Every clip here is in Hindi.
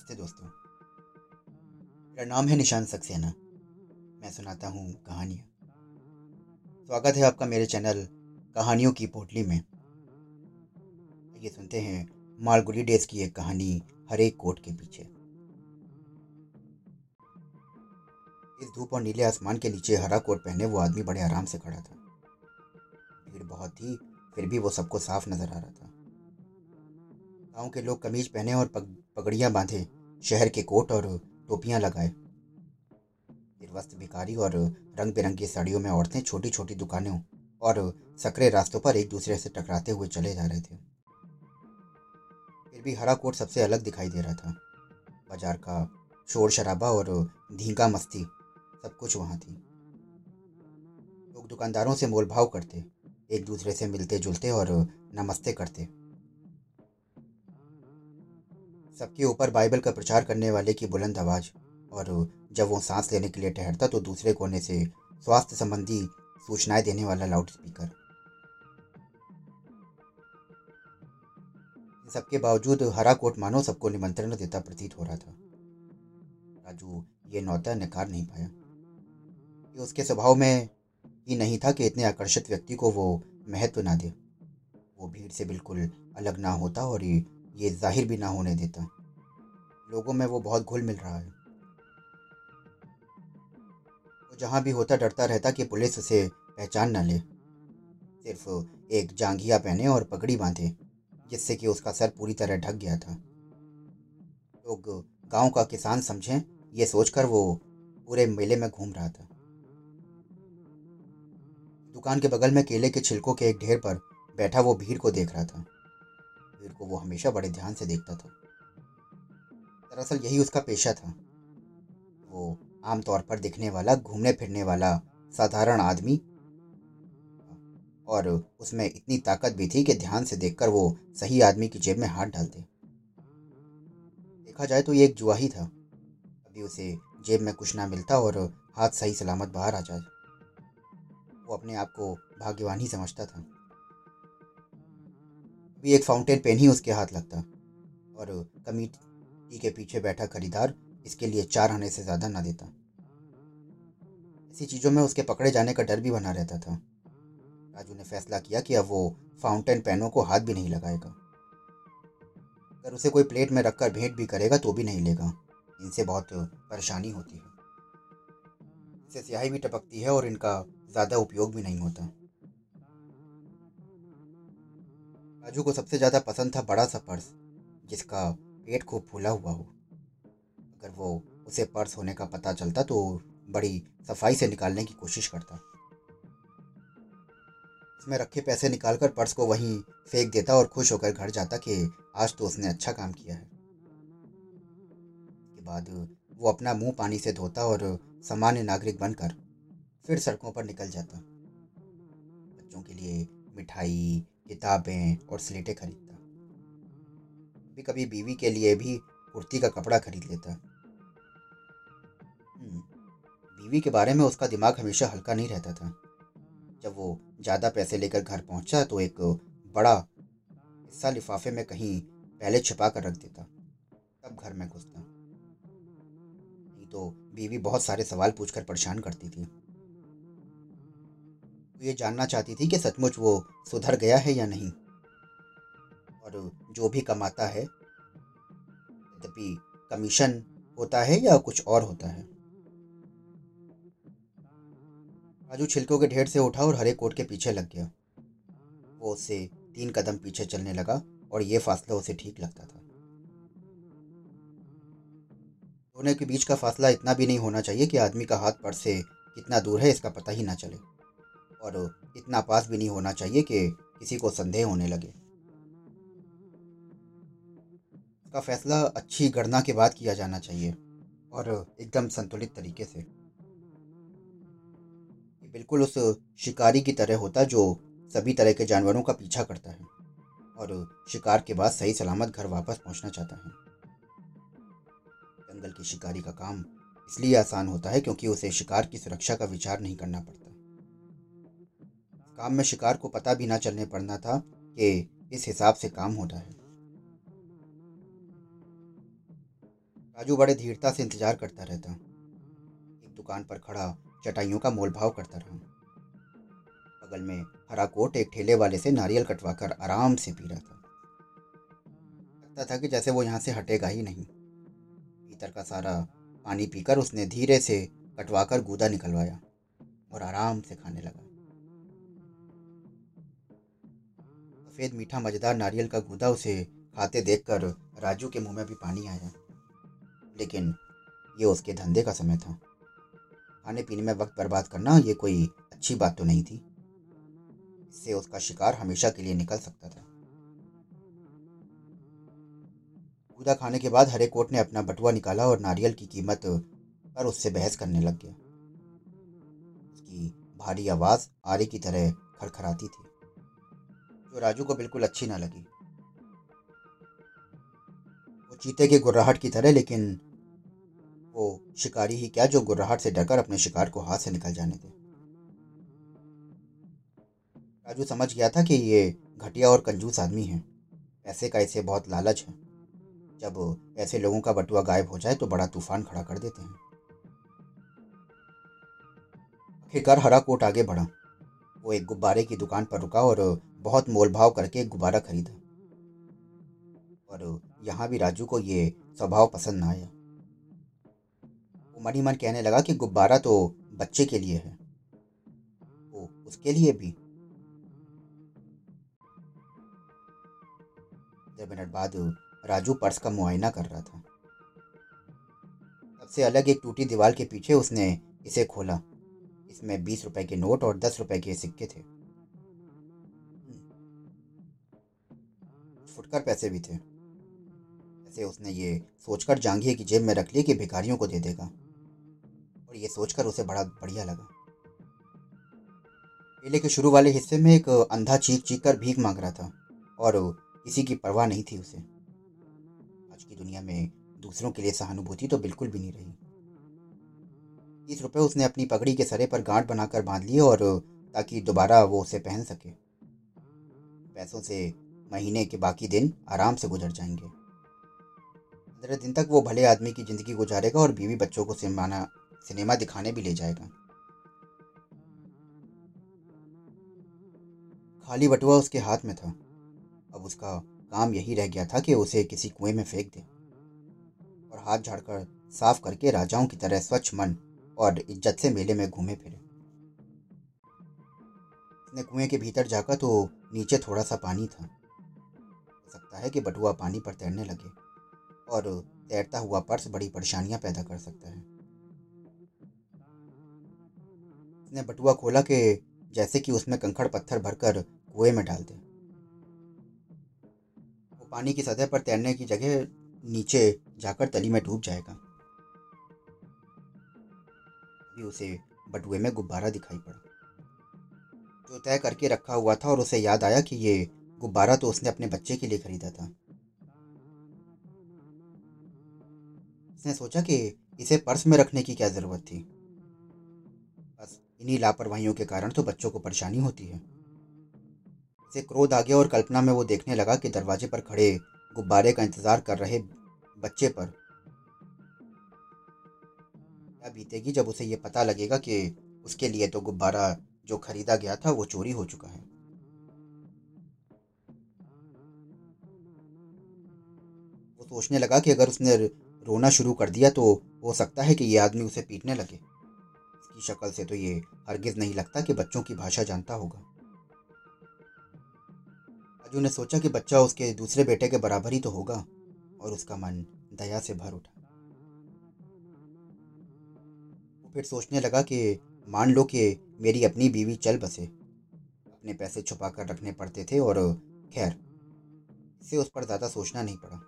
नमस्ते दोस्तों। मेरा नाम है निशान सक्सेना। मैं सुनाता हूँ कहानियाँ। स्वागत है आपका मेरे चैनल कहानियों की पोटली में। ये सुनते हैं मालगुडी डेज़ की एक कहानी हर कोट के पीछे। इस धूप और नीले आसमान के नीचे हरा कोट पहने वो आदमी बड़े आराम से खड़ा था। भीड़ बहुत थी फिर भी वो सबको साफ़ नज़र आ रहा था। गाँव के लोग कमीज पहने और पग, पगड़ियाँ बांधे, शहर के कोट और टोपियाँ लगाए। निर्वस्त्र भिखारी और रंग बिरंगी साड़ियों में औरतें छोटी छोटी दुकानों और सकरे रास्तों पर एक दूसरे से टकराते हुए चले जा रहे थे। फिर भी हरा कोट सबसे अलग दिखाई दे रहा था। बाज़ार का शोर शराबा और धींगा मस्ती सब कुछ वहाँ थी। लोग दुकानदारों से मोलभाव करते, एक दूसरे से मिलते जुलते और नमस्ते करते। सबके ऊपर बाइबल का प्रचार करने वाले की बुलंद आवाज़। और जब वो सांस लेने के लिए ठहरता तो दूसरे कोने से स्वास्थ्य संबंधी सूचनाएँ देने वाला लाउड स्पीकर सबके बावजूद हरा कोट मानो सबको निमंत्रण देता प्रतीत हो रहा था। राजू ये नौता नकार नहीं पाया। कि उसके स्वभाव में ही नहीं था कि इतने आकर्षित व्यक्ति को वो महत्व ना दे। वो भीड़ से बिल्कुल अलग ना होता और ये ज़ाहिर भी ना होने देता। लोगों में वो बहुत घुल मिल रहा है। वो जहाँ भी होता, डरता रहता कि पुलिस उसे पहचान न ले। सिर्फ़ एक जांघिया पहने और पगड़ी बांधे, जिससे कि उसका सर पूरी तरह ढक गया था। लोग गाँव का किसान समझें, ये सोचकर वो पूरे मेले में घूम रहा था। दुकान के बगल में केले के छिलकों के एक ढेर पर बैठा वो भीड़ को देख रहा था। भीड़ को वो हमेशा बड़े ध्यान से देखता था। दरअसल यही उसका पेशा था। वो आमतौर पर दिखने वाला, घूमने फिरने वाला साधारण आदमी और उसमें इतनी ताकत भी थी कि ध्यान से देखकर वो सही आदमी की जेब में हाथ डालते। देखा जाए तो ये एक जुआ ही था। अभी उसे जेब में कुछ ना मिलता और हाथ सही सलामत बाहर आ जाए। वो अपने आप को भाग्यवान ही समझता था। अभी एक फाउंटेन पेन ही उसके हाथ लगता। और कमिटी के पीछे बैठा खरीदार इसके लिए चार आने से ज़्यादा ना देता। ऐसी चीज़ों में उसके पकड़े जाने का डर भी बना रहता था। राजू ने फैसला किया कि अब वो फाउंटेन पेनों को हाथ भी नहीं लगाएगा। अगर उसे कोई प्लेट में रखकर भेंट भी करेगा तो भी नहीं लेगा। इनसे बहुत परेशानी होती है। इससे स्याही भी टपकती है और इनका ज़्यादा उपयोग भी नहीं होता। राजू को सबसे ज़्यादा पसंद था बड़ा सा पर्स, जिसका पेट खूब फूला हुआ हो। अगर वो उसे पर्स होने का पता चलता तो बड़ी सफ़ाई से निकालने की कोशिश करता। उसमें रखे पैसे निकालकर पर्स को वहीं फेंक देता और खुश होकर घर जाता कि आज तो उसने अच्छा काम किया है। के बाद वो अपना मुँह पानी से धोता और सामान्य नागरिक बनकर फिर सड़कों पर निकल जाता। बच्चों के लिए मिठाई किताबें और स्लेटें खरीदता। कभी कभी बीवी के लिए भी कुर्ती का कपड़ा खरीद लेता। हम्म, बीवी के बारे में उसका दिमाग हमेशा हल्का नहीं रहता था। जब वो ज़्यादा पैसे लेकर घर पहुँचा तो एक बड़ा हिस्सा लिफाफे में कहीं पहले छिपा कर रख देता। तब घर में घुसता। नहीं तो बीवी बहुत सारे सवाल पूछकर परेशान करती थी। ये जानना चाहती थी कि सचमुच वो सुधर गया है या नहीं? और जो भी कमाता है, यद्यपि कमीशन होता है या कुछ और होता है? राजू छिलकों के ढेर से उठा और हरे कोट के पीछे लग गया। वो उससे तीन कदम पीछे चलने लगा और ये फासला उसे ठीक लगता था। दोनों के बीच का फासला इतना भी नहीं होना चाहिए कि आदमी का हाथ पर से कितना दूर है इसका पता ही ना चले। और इतना पास भी नहीं होना चाहिए कि किसी को संदेह होने लगे। इसका फैसला अच्छी गणना के बाद किया जाना चाहिए और एकदम संतुलित तरीके से। बिल्कुल उस शिकारी की तरह होता जो सभी तरह के जानवरों का पीछा करता है और शिकार के बाद सही सलामत घर वापस पहुँचना चाहता है। जंगल की शिकारी का काम इसलिए आसान होता है क्योंकि उसे शिकार की सुरक्षा का विचार नहीं करना पड़ता। काम में शिकार को पता भी ना चलने पड़ना था कि इस हिसाब से काम होता है। राजू बड़े धीरता से इंतज़ार करता रहता। एक दुकान पर खड़ा चटाइयों का मोलभाव करता रहा। बगल में हरा कोट एक ठेले वाले से नारियल कटवाकर आराम से पी रहा था। लगता था कि जैसे वो यहाँ से हटेगा ही नहीं। भीतर का सारा पानी पीकर उसने धीरे से कटवाकर गूदा निकलवाया और आराम से खाने लगा। सफ़ेद मीठा मज़ेदार नारियल का गूदा उसे खाते देखकर राजू के मुँह में भी पानी आया। लेकिन ये उसके धंधे का समय था। खाने पीने में वक्त बर्बाद करना ये कोई अच्छी बात तो नहीं थी। इससे उसका शिकार हमेशा के लिए निकल सकता था। गूदा खाने के बाद हरे कोट ने अपना बटुआ निकाला और नारियल की कीमत पर उससे बहस करने लग गया। उसकी भारी आवाज़ आरे की तरह खड़खड़ाती थी। जो राजू को बिल्कुल अच्छी ना लगी। वो चीते की गुर्राहट की तरह, लेकिन वो शिकारी ही क्या जो गुर्राहट से डरकर अपने शिकार को हाथ से निकल जाने दे। राजू समझ गया था कि ये घटिया और कंजूस आदमी है। पैसे का इसे बहुत लालच है। जब ऐसे लोगों का बटुआ गायब हो जाए तो बड़ा तूफ़ान खड़ा कर देते हैं। आखिरकार हरा कोट आगे बढ़ा। वो एक गुब्बारे की दुकान पर रुका और बहुत मोलभाव करके गुब्बारा खरीदा। और यहाँ भी राजू को ये स्वभाव पसंद ना आया। वो मन ही मन कहने लगा कि गुब्बारा तो बच्चे के लिए है। वो उसके लिए भी। दस मिनट बाद राजू पर्स का मुआयना कर रहा था। सबसे अलग एक टूटी दीवार के पीछे उसने इसे खोला। इसमें बीस रुपए के नोट और दस रुपए के सिक्के थे। फुटकर पैसे भी थे। ऐसे उसने ये सोचकर जांघिए की जेब में रख ली कि भिखारियों को दे देगा। और ये सोचकर उसे बड़ा बढ़िया लगा। केले के शुरू वाले हिस्से में एक अंधा चीख चीख कर भीख मांग रहा था और किसी की परवाह नहीं थी उसे। आज की दुनिया में दूसरों के लिए सहानुभूति तो बिल्कुल भी नहीं रही। तीस रुपये उसने अपनी पगड़ी के सरे पर गांठ बनाकर बाँध लिए और ताकि दोबारा वो उसे पहन सके। पैसों से महीने के बाकी दिन आराम से गुजर जाएँगे। पंद्रह दिन तक वो भले आदमी की ज़िंदगी गुजारेगा और बीवी बच्चों को सिनेमाना सिनेमा दिखाने भी ले जाएगा। खाली बटुआ उसके हाथ में था। अब उसका काम यही रह गया था कि उसे किसी कुएँ में फेंक दे और हाथ झाड़कर साफ़ करके राजाओं की तरह स्वच्छ मन और इज़्ज़त से मेले में घूमे फिरे। उसने कुएँ के भीतर जाकर तो नीचे थोड़ा सा पानी था। सकता है कि बटुआ पानी पर तैरने लगे और तैरता हुआ पर्स बड़ी परेशानियाँ पैदा कर सकता है। उसने बटुआ खोला कि जैसे कि उसमें कंकड़ पत्थर भरकर कुएँ में डाल दे। वो पानी की सतह पर तैरने की जगह नीचे जाकर तली में डूब जाएगा। भी उसे बटुए में गुब्बारा दिखाई पड़ा, जो तय करके रखा हुआ था और उसे याद आया कि ये गुब्बारा तो उसने अपने बच्चे के लिए खरीदा था। उसने सोचा कि इसे पर्स में रखने की क्या ज़रूरत थी। बस इन्हीं लापरवाहियों के कारण तो बच्चों को परेशानी होती है। उसे क्रोध आ गया और कल्पना में वो देखने लगा कि दरवाजे पर खड़े गुब्बारे का इंतज़ार कर रहे बच्चे पर क्या बीतेगी जब उसे ये पता लगेगा कि उसके लिए तो गुब्बारा जो खरीदा गया था वो चोरी हो चुका है। सोचने लगा कि अगर उसने रोना शुरू कर दिया तो हो सकता है कि ये आदमी उसे पीटने लगे। इसकी शक्ल से तो ये हरगिज नहीं लगता कि बच्चों की भाषा जानता होगा। अजू ने सोचा कि बच्चा उसके दूसरे बेटे के बराबर ही तो होगा, और उसका मन दया से भर उठा। फिर सोचने लगा कि मान लो कि मेरी अपनी बीवी चल बसे, अपने पैसे छुपा कर रखने पड़ते थे और खैर इससे उस पर ज़्यादा सोचना नहीं पड़ा।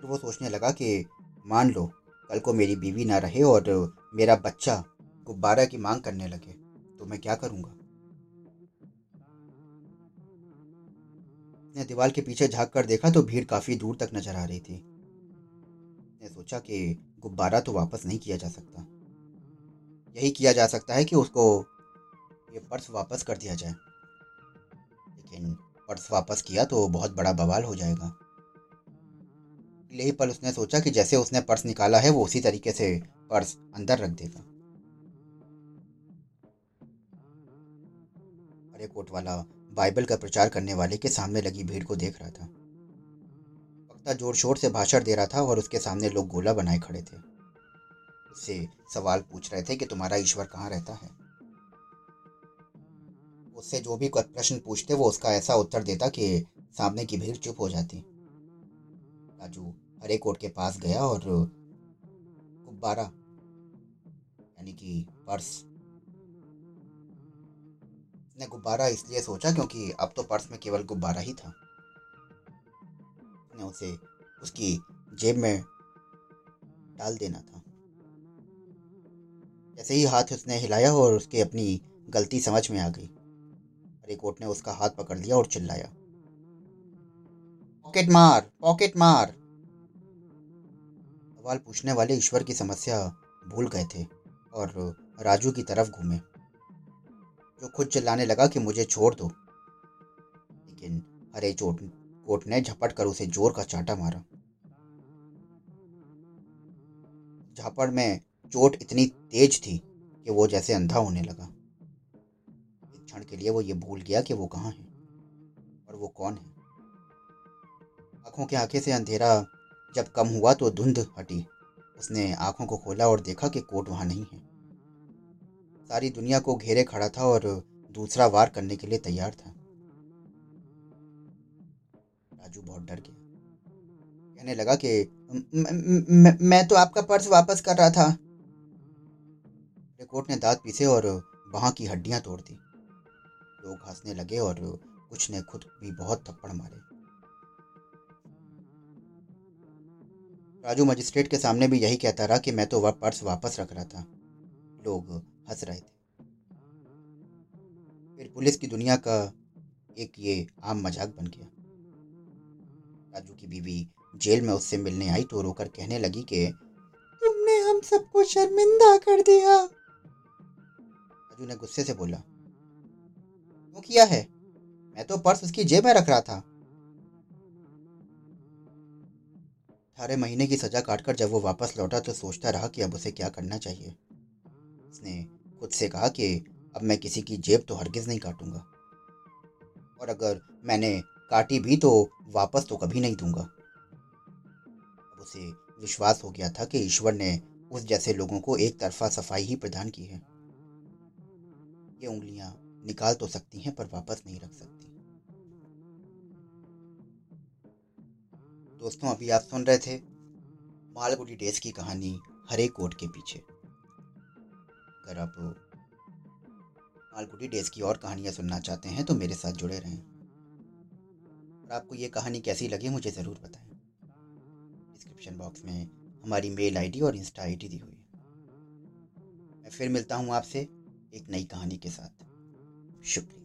फिर वो सोचने लगा कि मान लो, कल को मेरी बीवी ना रहे और मेरा बच्चा गुब्बारा की मांग करने लगे तो मैं क्या करूँगा? उसने दीवार के पीछे झाँक कर देखा तो भीड़ काफ़ी दूर तक नज़र आ रही थी। उसने सोचा कि गुब्बारा तो वापस नहीं किया जा सकता। यही किया जा सकता है कि उसको, ये पर्स वापस कर दिया जाए। लेकिन पर्स वापस किया तो बहुत बड़ा बवाल हो जाएगा। यही पल उसने सोचा कि जैसे उसने पर्स निकाला है, वो उसी तरीके से पर्स अंदर रख देगा। अरे कोट वाला बाइबल का प्रचार करने वाले के सामने लगी भीड़ को देख रहा था। वक्ता ज़ोर शोर से भाषण दे रहा था और उसके सामने लोग गोला बनाए खड़े थे। उससे सवाल पूछ रहे थे कि तुम्हारा ईश्वर कहाँ रहता है? उससे जो भी प्रश्न पूछते, वो उसका ऐसा उत्तर देता कि सामने की भीड़ चुप हो जाती। राजू हरे कोट के पास गया और गुब्बारा, यानी कि पर्स। ने गुब्बारा इसलिए सोचा क्योंकि अब तो पर्स में केवल गुब्बारा ही था। उसने उसे उसकी जेब में डाल देना था। जैसे ही हाथ उसने हिलाया और उसके अपनी गलती समझ में आ गई रिकोट ने उसका हाथ पकड़ लिया और चिल्लाया। पॉकेट मार पॉकेट मार। सवाल पूछने वाले ईश्वर की समस्या भूल गए थे और राजू की तरफ़ घूमे। जो खुद चिल्लाने लगा कि मुझे छोड़ दो। लेकिन हरे चोट, कोट ने झपट कर उसे ज़ोर का चाटा मारा। झापड़ में चोट इतनी तेज थी कि वो जैसे अंधा होने लगा। एक क्षण के लिए वो ये भूल गया कि वो कहाँ है और वो कौन है? आँखों के आँखें से अंधेरा जब कम हुआ तो धुंध हटी। उसने आँखों को खोला और देखा कि कोट वहाँ नहीं है। सारी दुनिया को घेरे खड़ा था और दूसरा वार करने के लिए तैयार था। राजू बहुत डर गया। कहने लगा कि, मैं तो आपका पर्स वापस कर रहा था। कोट ने दांत पीसे और वहाँ की हड्डियाँ तोड़ दी। लोग हंसने लगे और कुछ ने खुद भी बहुत थप्पड़ मारे। राजू मजिस्ट्रेट के सामने भी यही कहता रहा कि मैं तो वह पर्स वापस रख रहा था। लोग हंस रहे थे। फिर पुलिस की दुनिया का एक ये आम मज़ाक बन गया। राजू की बीवी जेल में उससे मिलने आई तो रोकर कहने लगी कि, तुमने हम सबको शर्मिंदा कर दिया। राजू ने गुस्से से बोला, क्यों किया है? मैं तो पर्स उसकी जेब में रख रहा था। अठारह महीने की सजा काटकर जब वो वापस लौटा तो सोचता रहा कि अब उसे क्या करना चाहिए। उसने खुद से कहा कि अब मैं किसी की जेब तो हरगिज नहीं काटूँगा। और अगर मैंने काटी भी तो वापस तो कभी नहीं दूँगा। अब उसे विश्वास हो गया था कि ईश्वर ने उस जैसे लोगों को एक तरफा सफ़ाई ही प्रदान की है। ये उंगलियाँ निकाल तो सकती हैं पर वापस नहीं रख सकती। दोस्तों अभी आप सुन रहे थे मालगुडी डेज़ की कहानी हरे कोट के पीछे। अगर आप मालगुडी डेज़ की और कहानियाँ सुनना चाहते हैं तो मेरे साथ जुड़े रहें। और आपको ये कहानी कैसी लगी, मुझे ज़रूर बताएँ। डिस्क्रिप्शन बॉक्स में हमारी मेल आईडी और इंस्टा आईडी दी हुई है। मैं फिर मिलता हूँ आपसे एक नई कहानी के साथ। शुक्रिया।